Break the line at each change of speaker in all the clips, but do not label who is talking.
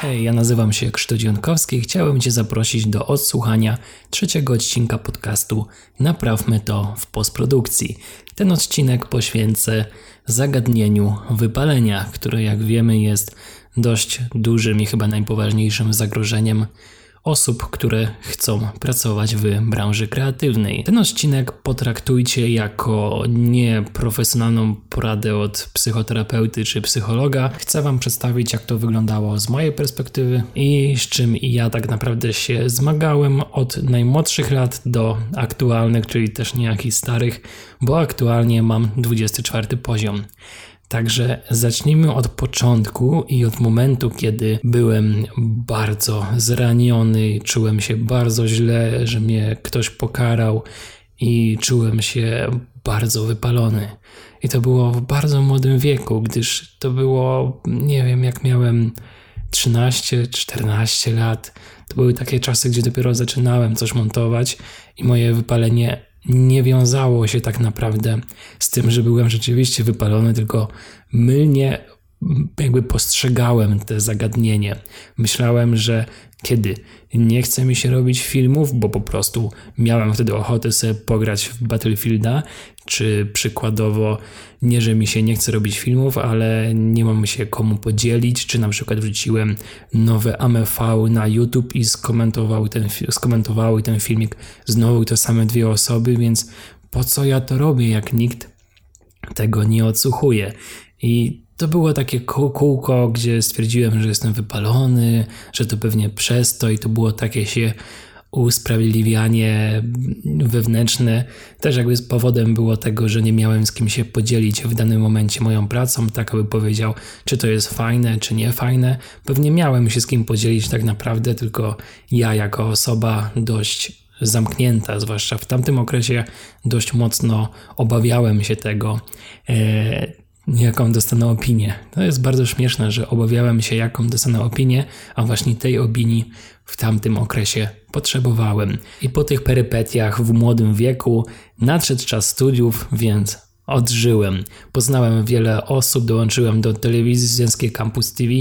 Hej, ja nazywam się Krzysztof Dzionkowski i chciałem Cię zaprosić do odsłuchania trzeciego odcinka podcastu Naprawmy to w postprodukcji. Ten odcinek poświęcę zagadnieniu wypalenia, które jak wiemy jest dość dużym i chyba najpoważniejszym zagrożeniem osób, które chcą pracować w branży kreatywnej. Ten odcinek potraktujcie jako nieprofesjonalną poradę od psychoterapeuty czy psychologa. Chcę Wam przedstawić, jak to wyglądało z mojej perspektywy i z czym ja tak naprawdę się zmagałem od najmłodszych lat do aktualnych, czyli też niejakich starych, bo aktualnie mam 24 poziom. Także zacznijmy od początku i od momentu, kiedy byłem bardzo zraniony, czułem się bardzo źle, że mnie ktoś pokarał i czułem się bardzo wypalony. I to było w bardzo młodym wieku, gdyż to było, nie wiem, jak miałem 13-14 lat. To były takie czasy, gdzie dopiero zaczynałem coś montować i moje wypalenie nie wiązało się tak naprawdę z tym, że byłem rzeczywiście wypalony, tylko mylnie jakby postrzegałem te zagadnienie. Myślałem, że kiedy nie chce mi się robić filmów, bo po prostu miałem wtedy ochotę sobie pograć w Battlefielda, czy przykładowo nie, że mi się nie chce robić filmów, ale nie mam się komu podzielić, czy na przykład wrzuciłem nowe AMV na YouTube i skomentował ten, skomentowały ten filmik znowu te same dwie osoby, więc po co ja to robię, jak nikt tego nie odsłuchuje. I to było takie kółko, gdzie stwierdziłem, że jestem wypalony, że to pewnie przez to i to było takie się usprawiedliwianie wewnętrzne. Też jakby powodem było tego, że nie miałem z kim się podzielić w danym momencie moją pracą, tak aby powiedział, czy to jest fajne, czy nie fajne. Pewnie miałem się z kim podzielić tak naprawdę, tylko ja jako osoba dość zamknięta, zwłaszcza w tamtym okresie dość mocno obawiałem się tego. E, jaką dostanę opinię. To jest bardzo śmieszne, że obawiałem się, jaką dostanę opinię, a właśnie tej opinii w tamtym okresie potrzebowałem. I po tych perypetiach w młodym wieku nadszedł czas studiów, więc odżyłem. Poznałem wiele osób, dołączyłem do telewizji studenckiej Campus TV,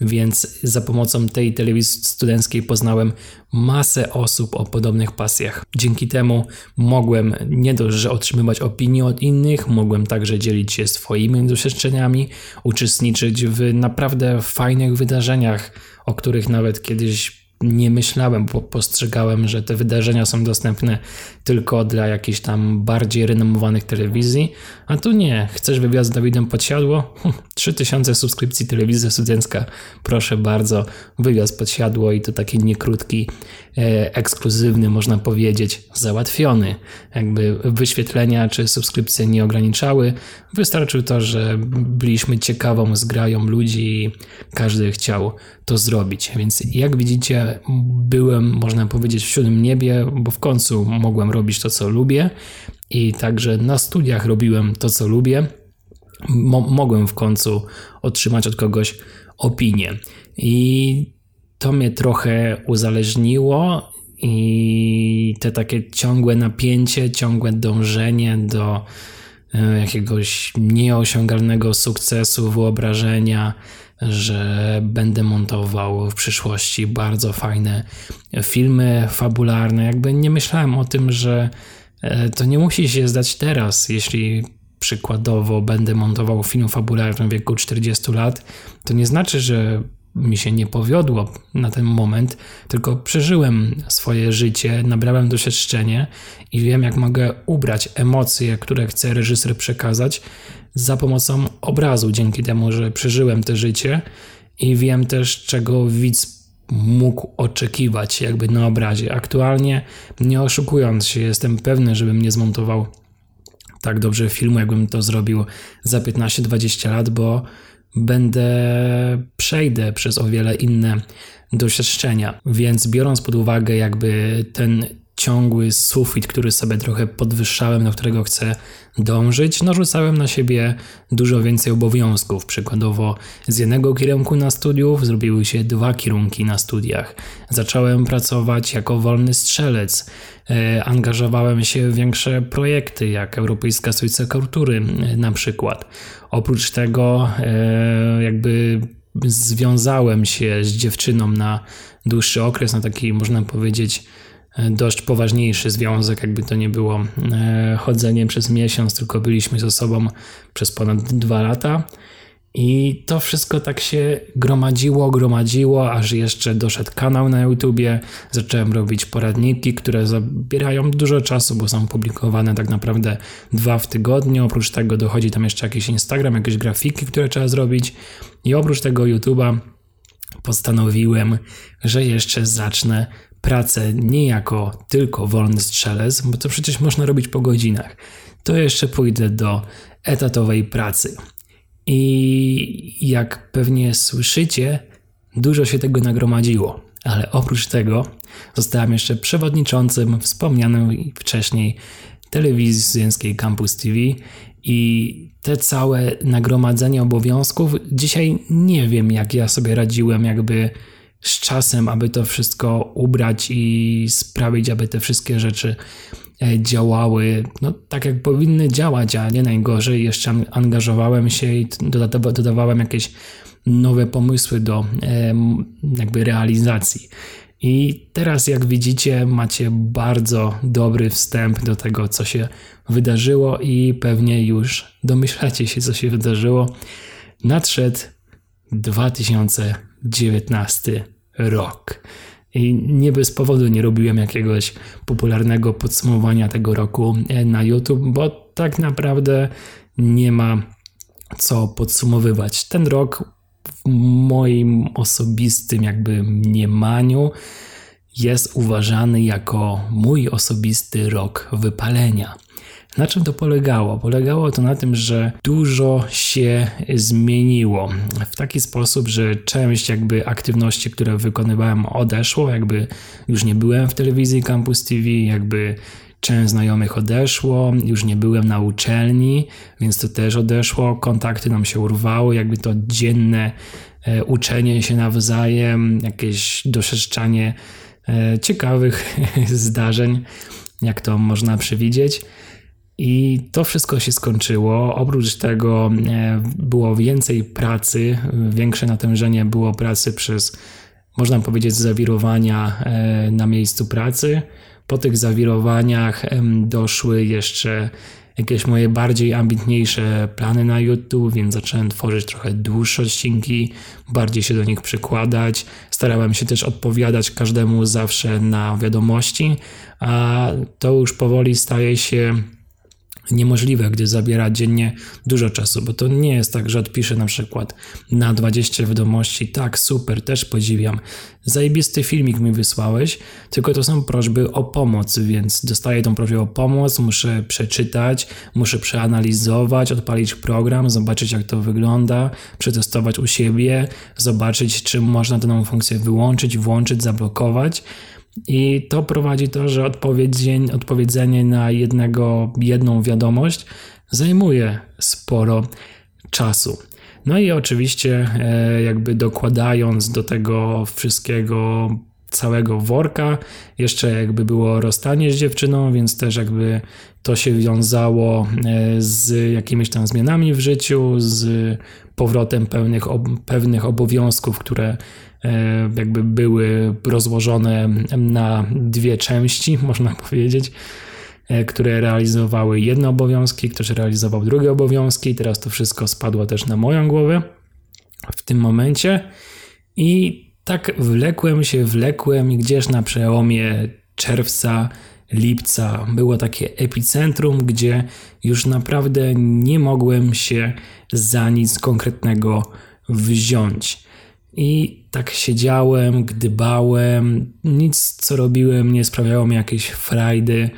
więc za pomocą tej telewizji studenckiej poznałem masę osób o podobnych pasjach. Dzięki temu mogłem nie dość, że otrzymywać opinie od innych, mogłem także dzielić się swoimi doświadczeniami, uczestniczyć w naprawdę fajnych wydarzeniach, o których nawet kiedyś nie myślałem, bo postrzegałem, że te wydarzenia są dostępne tylko dla jakichś tam bardziej renomowanych telewizji, a tu nie. Chcesz wywiad z Dawidem Podsiadło? 3000 hm, subskrypcji telewizja studencka. Proszę bardzo, wywiad Podsiadło i to taki niekrótki, e, ekskluzywny, można powiedzieć, załatwiony. Jakby wyświetlenia czy subskrypcje nie ograniczały. Wystarczył to, że byliśmy ciekawą zgrają ludzi i każdy chciał to zrobić. Więc jak widzicie, byłem, można powiedzieć, w siódmym niebie, bo w końcu mogłem robić to, co lubię i także na studiach robiłem to, co lubię. Mo mogłem w końcu otrzymać od kogoś opinię. I to mnie trochę uzależniło i te takie ciągłe napięcie, ciągłe dążenie do e, jakiegoś nieosiągalnego sukcesu, wyobrażenia, że będę montował w przyszłości bardzo fajne filmy fabularne. Jakby nie myślałem o tym, że e, to nie musi się zdać teraz, jeśli przykładowo będę montował film fabularny w wieku 40 lat, to nie znaczy, że mi się nie powiodło na ten moment, tylko przeżyłem swoje życie, nabrałem doświadczenie i wiem, jak mogę ubrać emocje, które chce reżyser przekazać za pomocą obrazu, dzięki temu, że przeżyłem to życie i wiem też, czego widz mógł oczekiwać jakby na obrazie. Aktualnie, nie oszukując się, jestem pewny, żebym nie zmontował tak dobrze filmu, jakbym to zrobił za 15-20 lat, bo będę, przejdę przez o wiele inne doświadczenia. Więc biorąc pod uwagę jakby ten ciągły sufit, który sobie trochę podwyższałem, do którego chcę dążyć, narzucałem na siebie dużo więcej obowiązków. Przykładowo z jednego kierunku na studiów zrobiły się dwa kierunki na studiach. Zacząłem pracować jako wolny strzelec. E, angażowałem się w większe projekty, jak Europejska Stolica Kultury e, na przykład. Oprócz tego e, jakby związałem się z dziewczyną na dłuższy okres, na taki można powiedzieć dość poważniejszy związek, jakby to nie było e, chodzenie przez miesiąc, tylko byliśmy ze sobą przez ponad dwa lata. I to wszystko tak się gromadziło, gromadziło, aż jeszcze doszedł kanał na YouTubie. Zacząłem robić poradniki, które zabierają dużo czasu, bo są publikowane tak naprawdę dwa w tygodniu. Oprócz tego dochodzi tam jeszcze jakiś Instagram, jakieś grafiki, które trzeba zrobić. I oprócz tego YouTuba postanowiłem, że jeszcze zacznę pracę nie jako tylko wolny strzelec, bo to przecież można robić po godzinach, to jeszcze pójdę do etatowej pracy. I jak pewnie słyszycie, dużo się tego nagromadziło, ale oprócz tego zostałem jeszcze przewodniczącym wspomnianej wcześniej telewizji studenckiej Campus TV i te całe nagromadzenie obowiązków, dzisiaj nie wiem, jak ja sobie radziłem, jakby z czasem, aby to wszystko ubrać i sprawić, aby te wszystkie rzeczy e, działały no, tak, jak powinny działać, a nie najgorzej. Jeszcze angażowałem się i dodawałem jakieś nowe pomysły do jakby realizacji. I teraz, jak widzicie, macie bardzo dobry wstęp do tego, co się wydarzyło, i pewnie już domyślacie się, co się wydarzyło. Nadszedł 2019 rok. I nie bez powodu nie robiłem jakiegoś popularnego podsumowania tego roku e, na YouTube, bo tak naprawdę nie ma co podsumowywać. Ten rok w moim osobistym jakby mniemaniu jest uważany jako mój osobisty rok wypalenia. Na czym to polegało? Polegało to na tym, że dużo się zmieniło w taki sposób, że część jakby aktywności, które wykonywałem odeszło, jakby już nie byłem w telewizji Campus TV, jakby część znajomych odeszło, już nie byłem na uczelni, więc to też odeszło, kontakty nam się urwały, jakby to dzienne e, uczenie się nawzajem, jakieś doszeszczanie e, ciekawych zdarzeń, jak to można przewidzieć. I to wszystko się skończyło. Oprócz tego e, było więcej pracy, większe natężenie było pracy przez, można powiedzieć, zawirowania e, na miejscu pracy. Po tych zawirowaniach doszły jeszcze jakieś moje bardziej ambitniejsze plany na YouTube, więc zacząłem tworzyć trochę dłuższe odcinki, bardziej się do nich przykładać. Starałem się też odpowiadać każdemu zawsze na wiadomości, a to już powoli staje się niemożliwe, gdy zabiera dziennie dużo czasu, bo to nie jest tak, że odpiszę na przykład na 20 wiadomości, tak, super, też podziwiam, zajebisty filmik mi wysłałeś, tylko to są prośby o pomoc, więc dostaję tą prośbę o pomoc, muszę przeczytać, muszę przeanalizować, odpalić program, zobaczyć jak to wygląda, przetestować u siebie, zobaczyć, czy można tę funkcję wyłączyć, włączyć, zablokować, i to prowadzi to, że odpowiedzenie na jednego, jedną wiadomość zajmuje sporo czasu. No i oczywiście, e, jakby dokładając do tego wszystkiego całego worka, jeszcze jakby było rozstanie z dziewczyną, więc też jakby to się wiązało e, z jakimiś tam zmianami w życiu, z powrotem pewnych, pewnych obowiązków, które E, jakby były rozłożone na dwie części, można powiedzieć, e, które realizowały jedne obowiązki, ktoś realizował drugie obowiązki. Teraz to wszystko spadło też na moją głowę w tym momencie. I tak wlekłem się, wlekłem i gdzieś na przełomie czerwca, lipca było takie epicentrum, gdzie już naprawdę nie mogłem się za nic konkretnego wziąć. I tak siedziałem, gdybałem, nic co robiłem nie sprawiało mi jakiejś frajdy.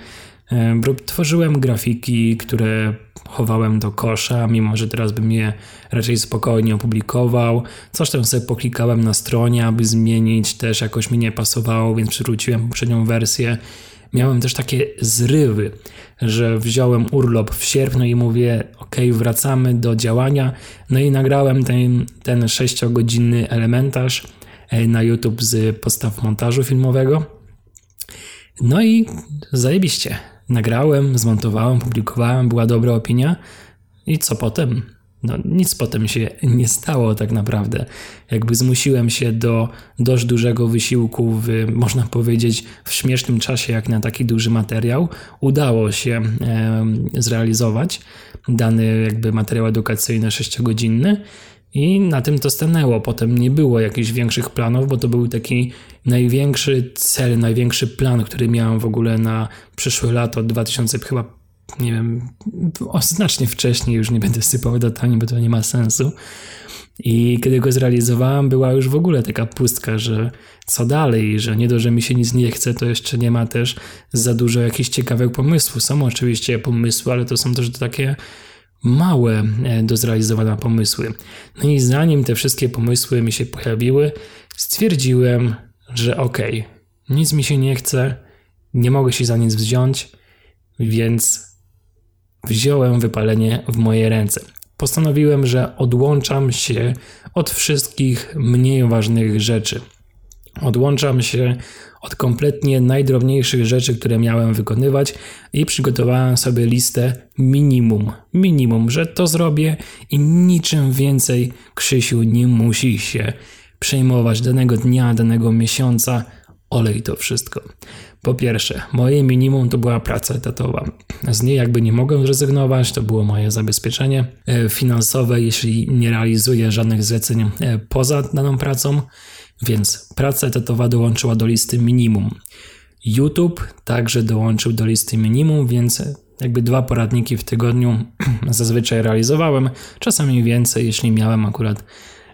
Tworzyłem grafiki, które chowałem do kosza, mimo że teraz bym je raczej spokojnie opublikował. Coś tam sobie poklikałem na stronie, aby zmienić, też jakoś mi nie pasowało, więc przywróciłem poprzednią wersję. miałem też takie zrywy, że wziąłem urlop w sierpniu i mówię, ok, wracamy do działania. No i nagrałem ten, ten 6-godzinny elementarz e, na YouTube z podstaw montażu filmowego. No i zajebiście. Nagrałem, zmontowałem, publikowałem, była dobra opinia. I co potem? no, nic potem się nie stało tak naprawdę. Jakby zmusiłem się do dość dużego wysiłku, w, można powiedzieć, w śmiesznym czasie, jak na taki duży materiał. Udało się e, zrealizować dany jakby materiał edukacyjny 6-godzinny. I na tym to stanęło. Potem nie było jakichś większych planów, bo to był taki największy cel, największy plan, który miałem w ogóle na przyszłe lato 2000 chyba nie wiem, znacznie wcześniej, już nie będę sypał datami, bo to nie ma sensu. I kiedy go zrealizowałem, była już w ogóle taka pustka, że co dalej, że nie do, że mi się nic nie chce, to jeszcze nie ma też za dużo jakichś ciekawych pomysłów. Są oczywiście pomysły, ale to są też takie małe e, do zrealizowania pomysły. No i zanim te wszystkie pomysły mi się pojawiły, stwierdziłem, że okej, okay, nic mi się nie chce, nie mogę się za nic wziąć, więc wziąłem wypalenie w moje ręce. Postanowiłem, że odłączam się od wszystkich mniej ważnych rzeczy. Odłączam się od kompletnie najdrobniejszych rzeczy, które miałem wykonywać i przygotowałem sobie listę minimum. Minimum, że to zrobię i niczym więcej Krzysiu nie musi się przejmować danego dnia, danego miesiąca. Olej to wszystko. Po pierwsze, moje minimum to była praca etatowa. Z niej jakby nie mogłem zrezygnować, to było moje zabezpieczenie e, finansowe, jeśli nie realizuję żadnych zleceń e, poza daną pracą, więc praca etatowa dołączyła do listy minimum. YouTube także dołączył do listy minimum, więc jakby dwa poradniki w tygodniu zazwyczaj realizowałem, czasami więcej, jeśli miałem akurat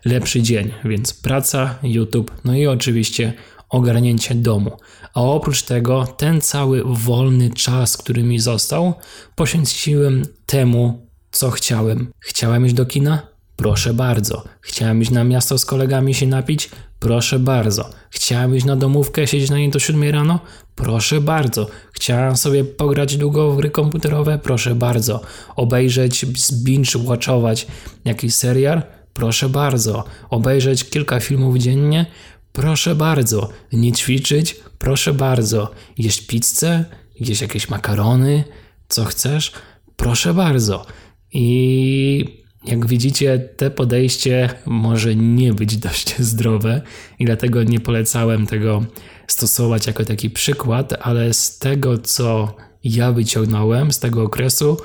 lepszy dzień, więc praca, YouTube, no i oczywiście ogarnięcie domu. A oprócz tego, ten cały wolny czas, który mi został, poświęciłem temu, co chciałem. Chciałem iść do kina? Proszę bardzo. Chciałem iść na miasto z kolegami się napić? Proszę bardzo. Chciałem iść na domówkę, siedzieć na niej do 7 rano? Proszę bardzo. Chciałem sobie pograć długo w gry komputerowe? Proszę bardzo. Obejrzeć, binge-watchować jakiś serial? Proszę bardzo. Obejrzeć kilka filmów dziennie? Proszę bardzo. Nie ćwiczyć? Proszę bardzo. Jeść pizzę? Jeść jakieś makarony? Co chcesz? Proszę bardzo. I jak widzicie, te podejście może nie być dość zdrowe i dlatego nie polecałem tego stosować jako taki przykład, ale z tego, co ja wyciągnąłem z tego okresu,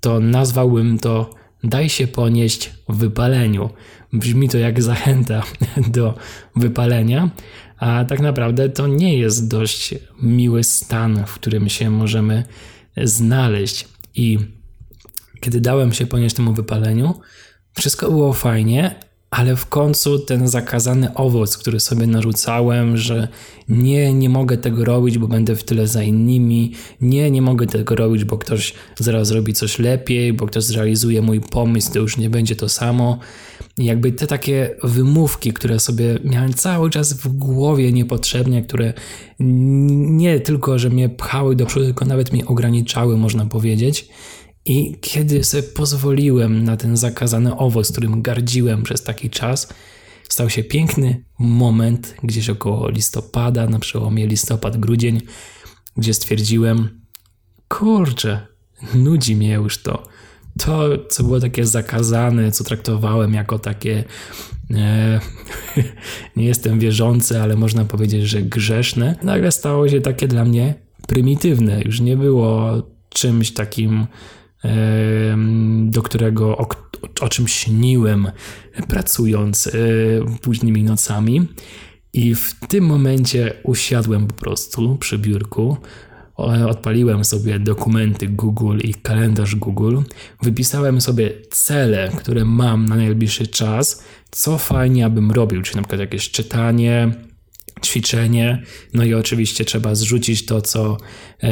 to nazwałbym to daj się ponieść wypaleniu. Brzmi to jak zachęta do wypalenia, a tak naprawdę to nie jest dość miły stan, w którym się możemy znaleźć. I kiedy dałem się ponieść temu wypaleniu, wszystko było fajnie, ale w końcu ten zakazany owoc, który sobie narzucałem, że nie, nie mogę tego robić, bo będę w tyle za innymi, nie, nie mogę tego robić, bo ktoś zaraz zrobi coś lepiej, bo ktoś zrealizuje mój pomysł, to już nie będzie to samo. Jakby te takie wymówki, które sobie miałem cały czas w głowie niepotrzebnie, które nie tylko, że mnie pchały do przodu, tylko nawet mnie ograniczały, można powiedzieć. I kiedy sobie pozwoliłem na ten zakazany owoc, którym gardziłem przez taki czas, stał się piękny moment gdzieś około listopada, na przełomie listopad-grudzień, gdzie stwierdziłem, kurczę, nudzi mnie już to. To, co było takie zakazane, co traktowałem jako takie, e, nie jestem wierzący, ale można powiedzieć, że grzeszne, nagle stało się takie dla mnie prymitywne. Już nie było czymś takim do którego o, o czym śniłem pracując e, późnymi nocami. I w tym momencie usiadłem po prostu przy biurku, odpaliłem sobie dokumenty Google i kalendarz Google, wypisałem sobie cele, które mam na najbliższy czas, co fajnie abym robił, czyli na przykład jakieś czytanie, ćwiczenie, no i oczywiście trzeba zrzucić to, co e,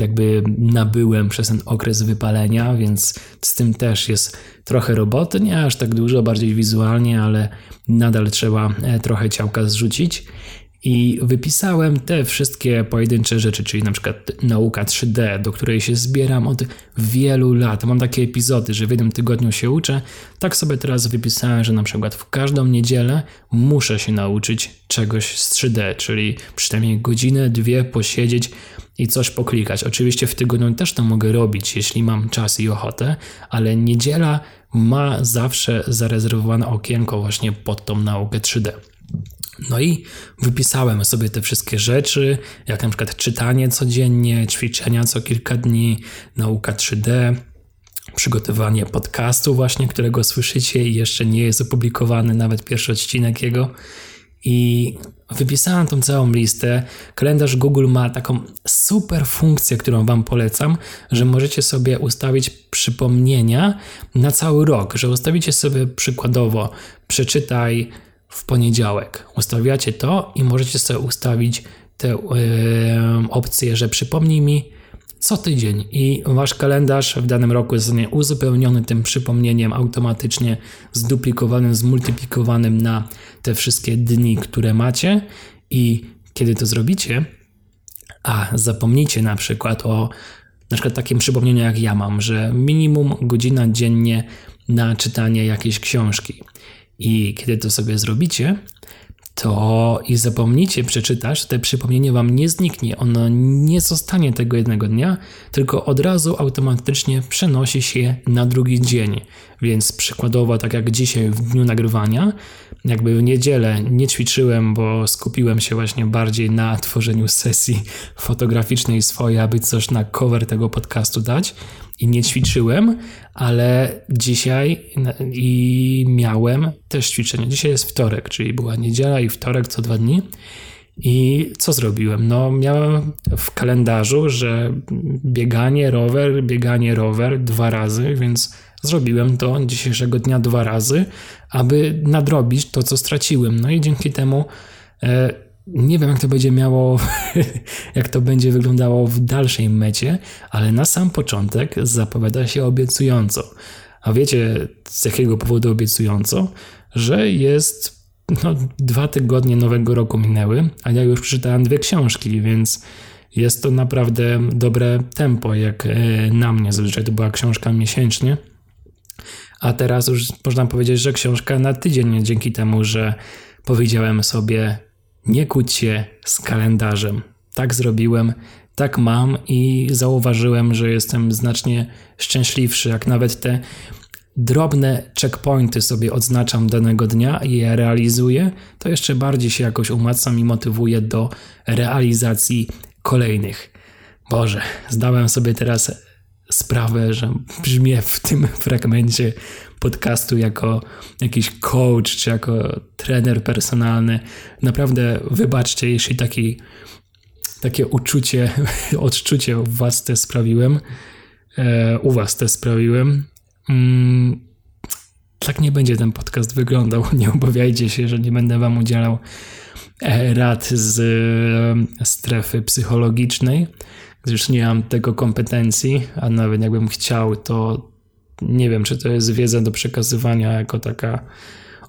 jakby nabyłem przez ten okres wypalenia, więc z tym też jest trochę roboty, nie aż tak dużo, bardziej wizualnie, ale nadal trzeba e, trochę ciałka zrzucić. I wypisałem te wszystkie pojedyncze rzeczy, czyli na przykład nauka 3D, do której się zbieram od wielu lat. Mam takie epizody, że w jednym tygodniu się uczę. Tak sobie teraz wypisałem, że na przykład w każdą niedzielę muszę się nauczyć czegoś z 3D, czyli przynajmniej godzinę, dwie posiedzieć i coś poklikać. Oczywiście w tygodniu też to mogę robić, jeśli mam czas i ochotę, ale niedziela ma zawsze zarezerwowane okienko właśnie pod tą naukę 3D. No i wypisałem sobie te wszystkie rzeczy, jak na przykład czytanie codziennie, ćwiczenia co kilka dni, nauka 3D, przygotowanie podcastu właśnie, którego słyszycie i jeszcze nie jest opublikowany, nawet pierwszy odcinek jego. I wypisałem tą całą listę. Kalendarz Google ma taką super funkcję, którą Wam polecam, że możecie sobie ustawić przypomnienia na cały rok, że ustawicie sobie przykładowo przeczytaj w poniedziałek. Ustawiacie to i możecie sobie ustawić te yy, opcje, że przypomnij mi co tydzień i wasz kalendarz w danym roku zostanie uzupełniony tym przypomnieniem automatycznie zduplikowanym, zmultiplikowanym na te wszystkie dni, które macie i kiedy to zrobicie, a zapomnijcie na przykład o na przykład takim przypomnieniu jak ja mam, że minimum godzina dziennie na czytanie jakiejś książki. I kiedy to sobie zrobicie, to i zapomnicie przeczytać, te przypomnienie wam nie zniknie. Ono nie zostanie tego jednego dnia, tylko od razu automatycznie przenosi się na drugi dzień. Więc przykładowo, tak jak dzisiaj w dniu nagrywania, jakby w niedzielę nie ćwiczyłem, bo skupiłem się właśnie bardziej na tworzeniu sesji fotograficznej swojej, aby coś na cover tego podcastu dać i nie ćwiczyłem, ale dzisiaj i miałem też ćwiczenie. Dzisiaj jest wtorek, czyli była niedziela i wtorek co dwa dni. I co zrobiłem? No, miałem w kalendarzu, że bieganie rower, bieganie rower dwa razy, więc zrobiłem to dzisiejszego dnia dwa razy, aby nadrobić to, co straciłem. No i dzięki temu e, nie wiem, jak to będzie miało, jak to będzie wyglądało w dalszej mecie, ale na sam początek zapowiada się obiecująco. A wiecie, z jakiego powodu obiecująco? Że jest no, dwa tygodnie nowego roku minęły, a ja już przeczytałem dwie książki, więc jest to naprawdę dobre tempo, jak e, na mnie. Zazwyczaj to była książka miesięcznie. A teraz już można powiedzieć, że książka na tydzień, dzięki temu, że powiedziałem sobie, nie kłóć się z kalendarzem. Tak zrobiłem, tak mam i zauważyłem, że jestem znacznie szczęśliwszy, jak nawet te drobne checkpointy sobie odznaczam danego dnia i je realizuję, to jeszcze bardziej się jakoś umacam i motywuję do realizacji kolejnych. Boże, zdałem sobie teraz sprawę, że brzmię w tym fragmencie podcastu jako jakiś coach czy jako trener personalny. Naprawdę wybaczcie, jeśli taki, takie uczucie, odczucie u was te sprawiłem, e, u was te sprawiłem. Mm, tak nie będzie ten podcast wyglądał. Nie obawiajcie się, że nie będę wam udzielał e, rad z e, strefy psychologicznej, gdyż nie mam tego kompetencji, a nawet jakbym chciał, to nie wiem, czy to jest wiedza do przekazywania jako taka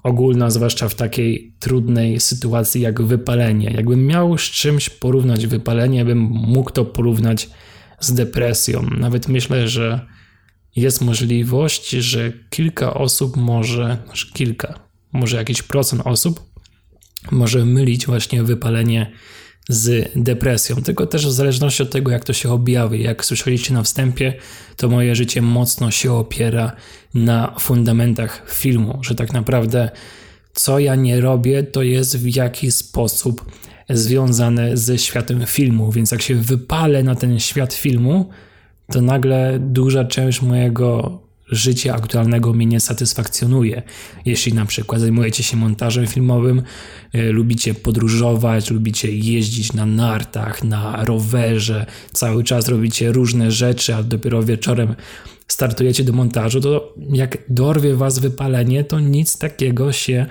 ogólna, zwłaszcza w takiej trudnej sytuacji jak wypalenie. Jakbym miał z czymś porównać wypalenie, bym mógł to porównać z depresją. Nawet myślę, że jest możliwość, że kilka osób może, znaczy kilka, może jakiś procent osób może mylić właśnie wypalenie z depresją, tylko też w zależności od tego, jak to się objawi. Jak słyszeliście na wstępie, to moje życie mocno się opiera na fundamentach filmu, że tak naprawdę co ja nie robię, to jest w jakiś sposób związane ze światem filmu, więc jak się wypalę na ten świat filmu, to nagle duża część mojego życie aktualnego mnie nie satysfakcjonuje. Jeśli na przykład zajmujecie się montażem filmowym, y, lubicie podróżować, lubicie jeździć na nartach, na rowerze, cały czas robicie różne rzeczy, a dopiero wieczorem startujecie do montażu, to jak dorwie was wypalenie, to nic takiego się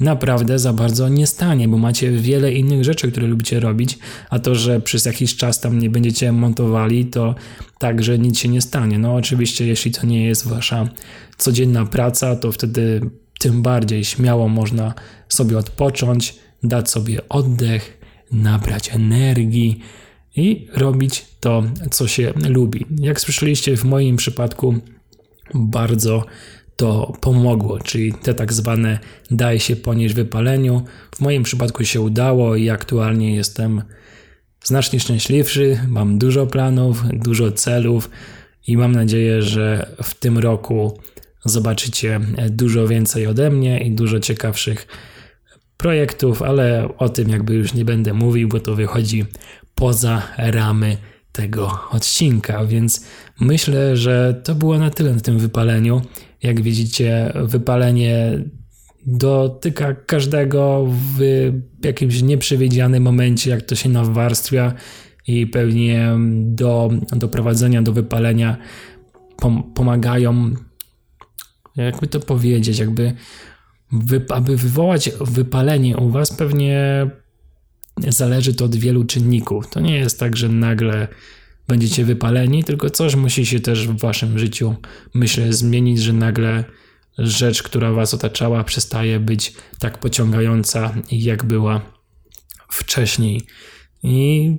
naprawdę za bardzo nie stanie, bo macie wiele innych rzeczy, które lubicie robić, a to, że przez jakiś czas tam nie będziecie montowali, to także nic się nie stanie. No oczywiście, jeśli to nie jest wasza codzienna praca, to wtedy tym bardziej śmiało można sobie odpocząć, dać sobie oddech nabrać energii i robić to, co się lubi. Jak słyszeliście, w moim przypadku bardzo to pomogło, czyli te tak zwane daj się ponieść wypaleniu. W moim przypadku się udało i aktualnie jestem znacznie szczęśliwszy, mam dużo planów, dużo celów i mam nadzieję, że w tym roku zobaczycie dużo więcej ode mnie i dużo ciekawszych projektów, ale o tym jakby już nie będę mówił, bo to wychodzi poza ramy tego odcinka, więc myślę, że to było na tyle na tym wypaleniu. Jak widzicie, wypalenie dotyka każdego w jakimś nieprzewidzianym momencie, jak to się nawarstwia i pewnie do doprowadzenia do wypalenia pom pomagają, jakby to powiedzieć, jakby wy aby wywołać wypalenie u was pewnie zależy to od wielu czynników. To nie jest tak, że nagle będziecie wypaleni, tylko coś musi się też w waszym życiu, myślę, zmienić, że nagle rzecz, która was otaczała, przestaje być tak pociągająca, jak była wcześniej. I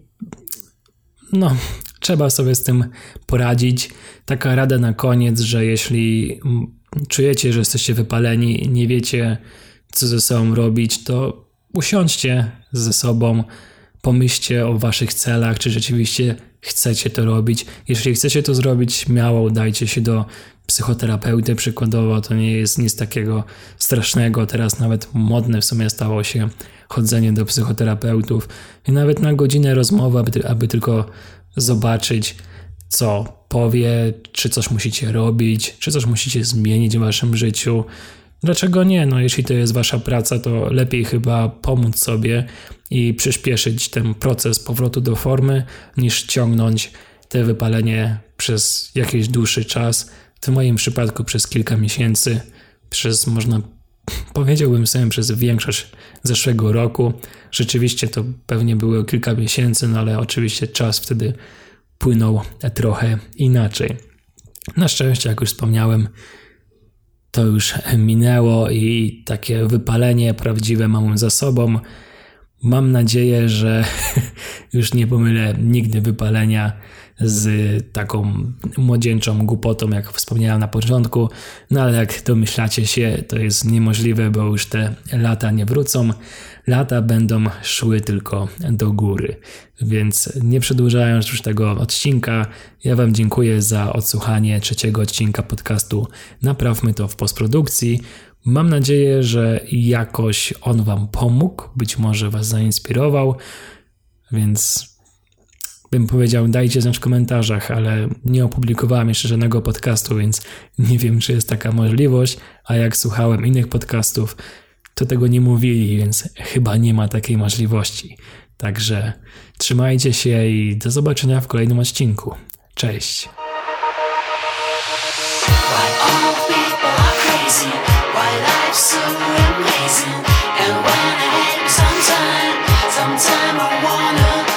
no, trzeba sobie z tym poradzić. Taka rada na koniec, że jeśli czujecie, że jesteście wypaleni, nie wiecie, co ze sobą robić, to usiądźcie ze sobą, pomyślcie o waszych celach, czy rzeczywiście chcecie to robić. Jeśli chcecie to zrobić, śmiało udajcie się do psychoterapeuty przykładowo, to nie jest nic takiego strasznego. Teraz nawet modne w sumie stało się chodzenie do psychoterapeutów i nawet na godzinę rozmowy, aby, aby tylko zobaczyć, co powie, czy coś musicie robić, czy coś musicie zmienić w waszym życiu. Dlaczego nie? No, jeśli to jest wasza praca, to lepiej chyba pomóc sobie i przyspieszyć ten proces powrotu do formy, niż ciągnąć te wypalenie przez jakiś dłuższy czas. W moim przypadku przez kilka miesięcy, przez można powiedziałbym sobie przez większość zeszłego roku. Rzeczywiście to pewnie było kilka miesięcy, no ale oczywiście czas wtedy płynął trochę inaczej. Na szczęście, jak już wspomniałem, to już minęło i takie wypalenie prawdziwe mam za sobą. Mam nadzieję, że już nie pomylę nigdy wypalenia z taką młodzieńczą głupotą, jak wspomniałem na początku. No ale jak domyślacie się, to jest niemożliwe, bo już te lata nie wrócą. Lata będą szły tylko do góry. Więc nie przedłużając już tego odcinka, ja Wam dziękuję za odsłuchanie trzeciego odcinka podcastu Naprawmy to w postprodukcji. Mam nadzieję, że jakoś on Wam pomógł, być może Was zainspirował, więc bym powiedział, dajcie znać w komentarzach, ale nie opublikowałem jeszcze żadnego podcastu, więc nie wiem, czy jest taka możliwość. A jak słuchałem innych podcastów, to tego nie mówili, więc chyba nie ma takiej możliwości. Także trzymajcie się i do zobaczenia w kolejnym odcinku. Cześć. Sometimes, sometimes I wanna